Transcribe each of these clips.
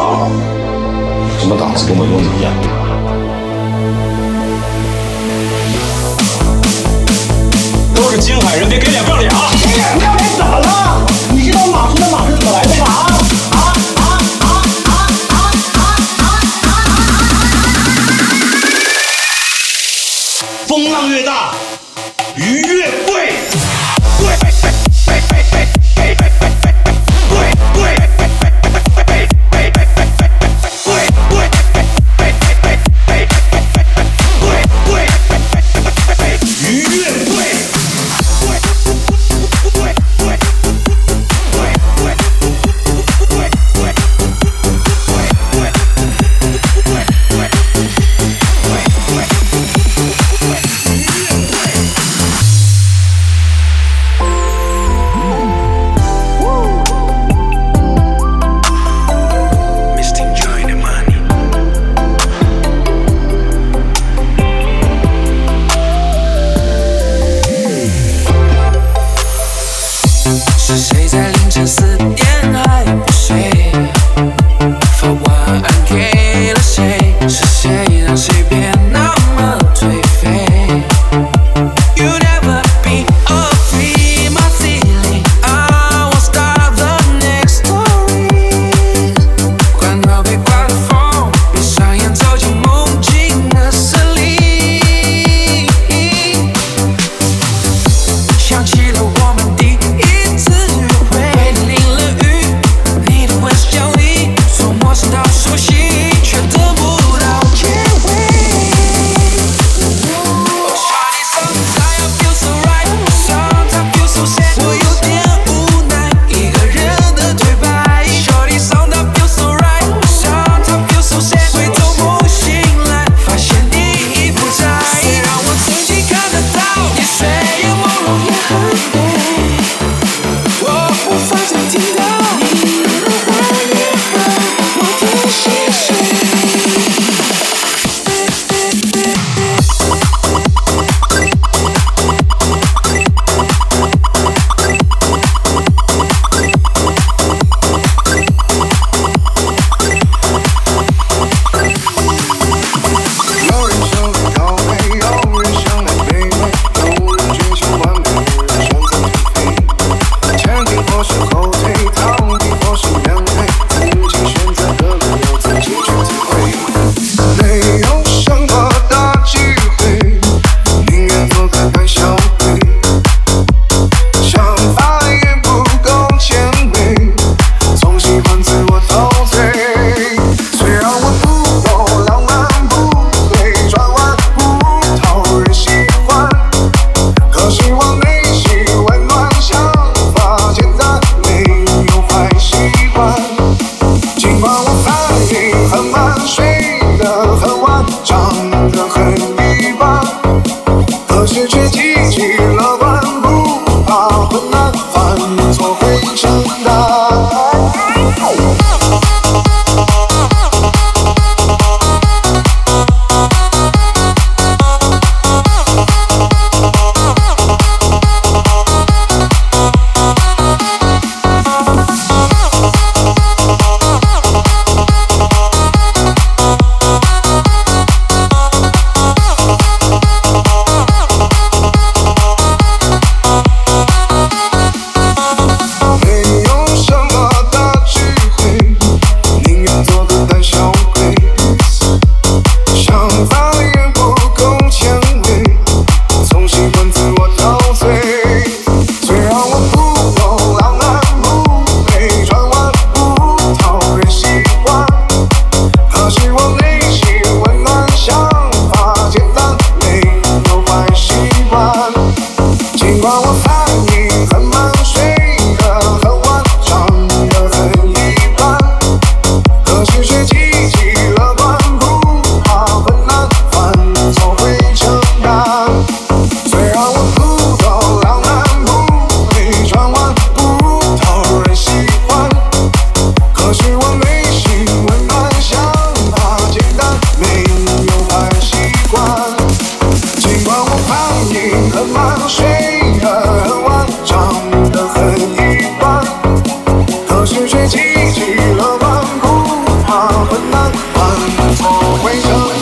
啊。什么档次跟我用，怎么样？都是青海人，别给脸不要脸啊。给脸不要脸怎么了？你知道马村的马是怎么来的？困难犯错会承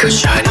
could shine.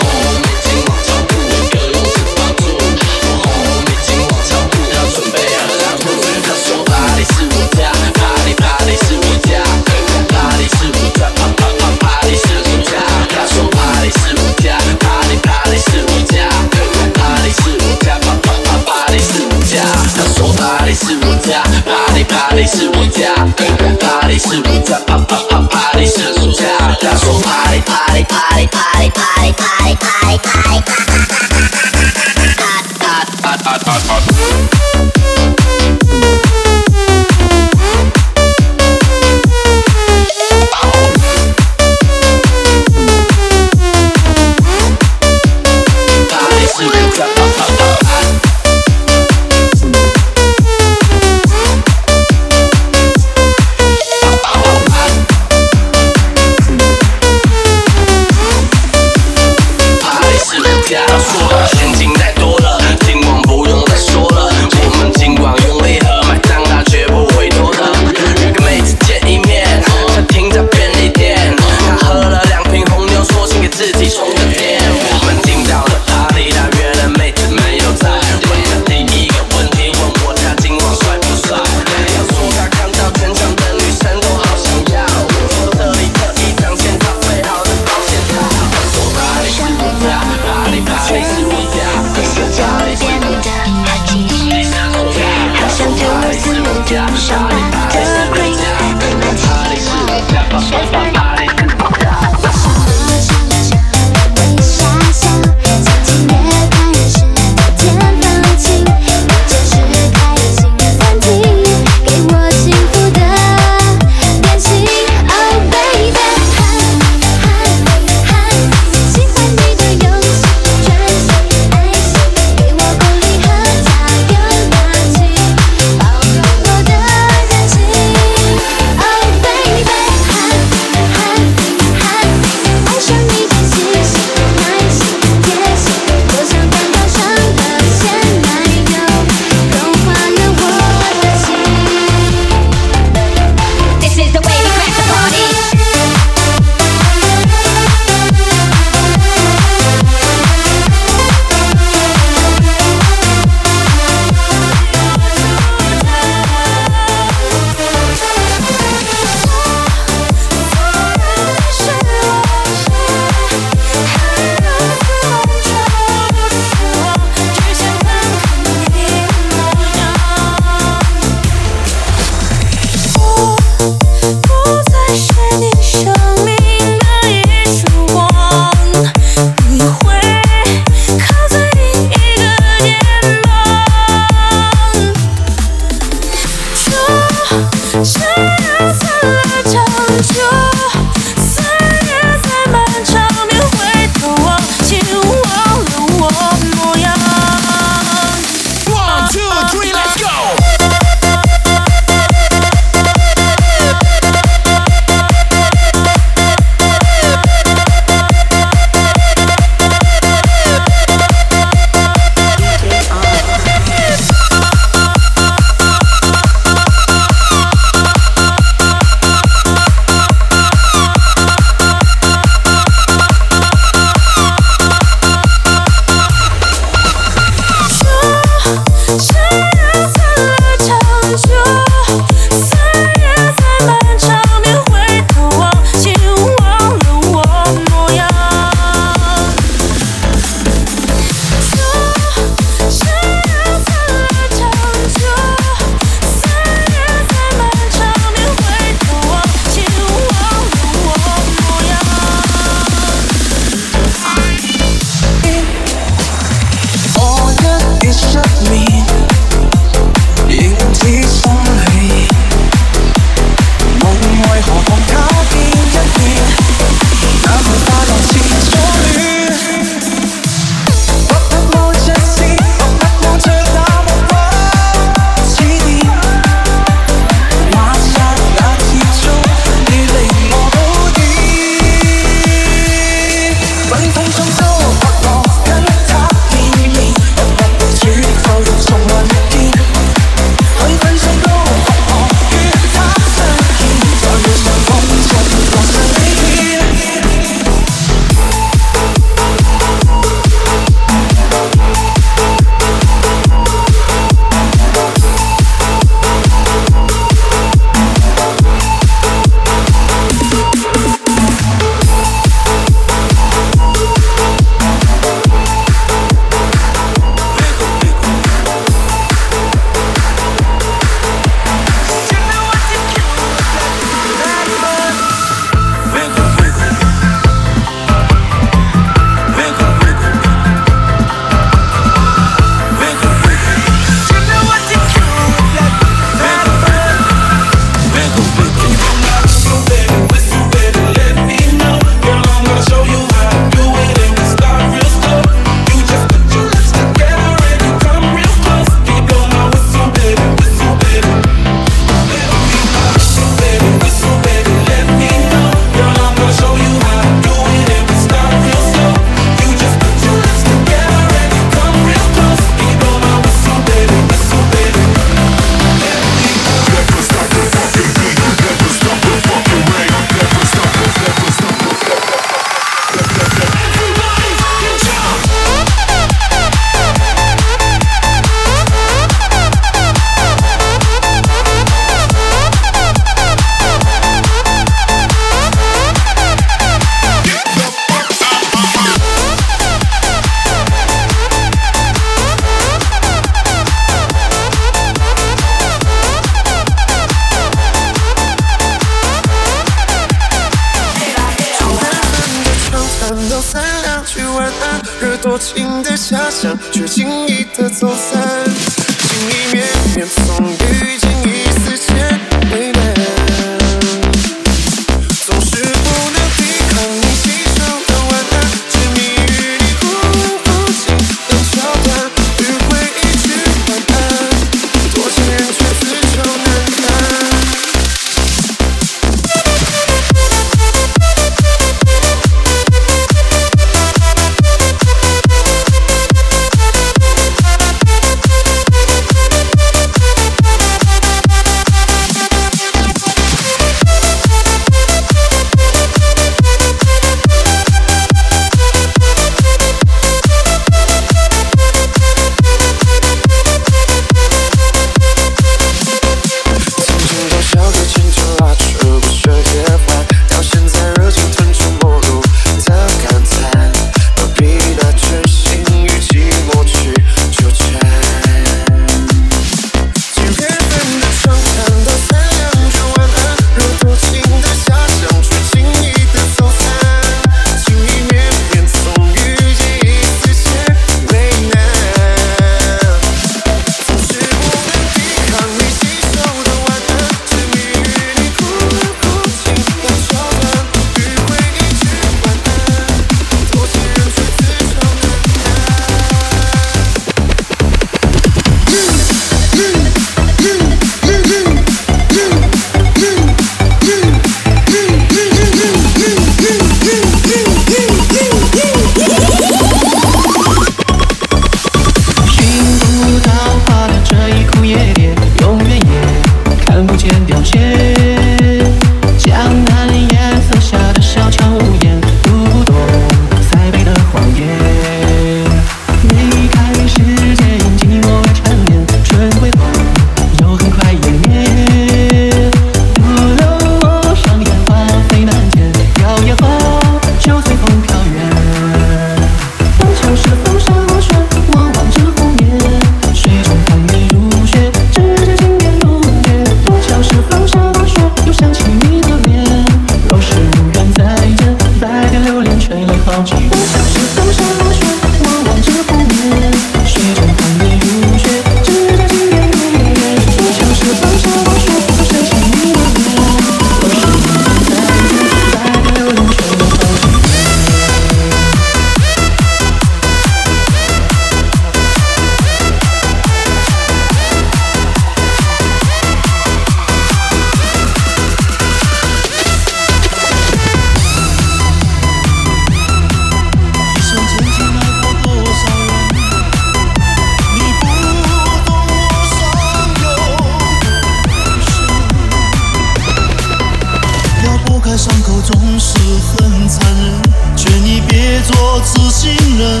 别做痴心人。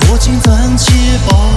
多情暂且保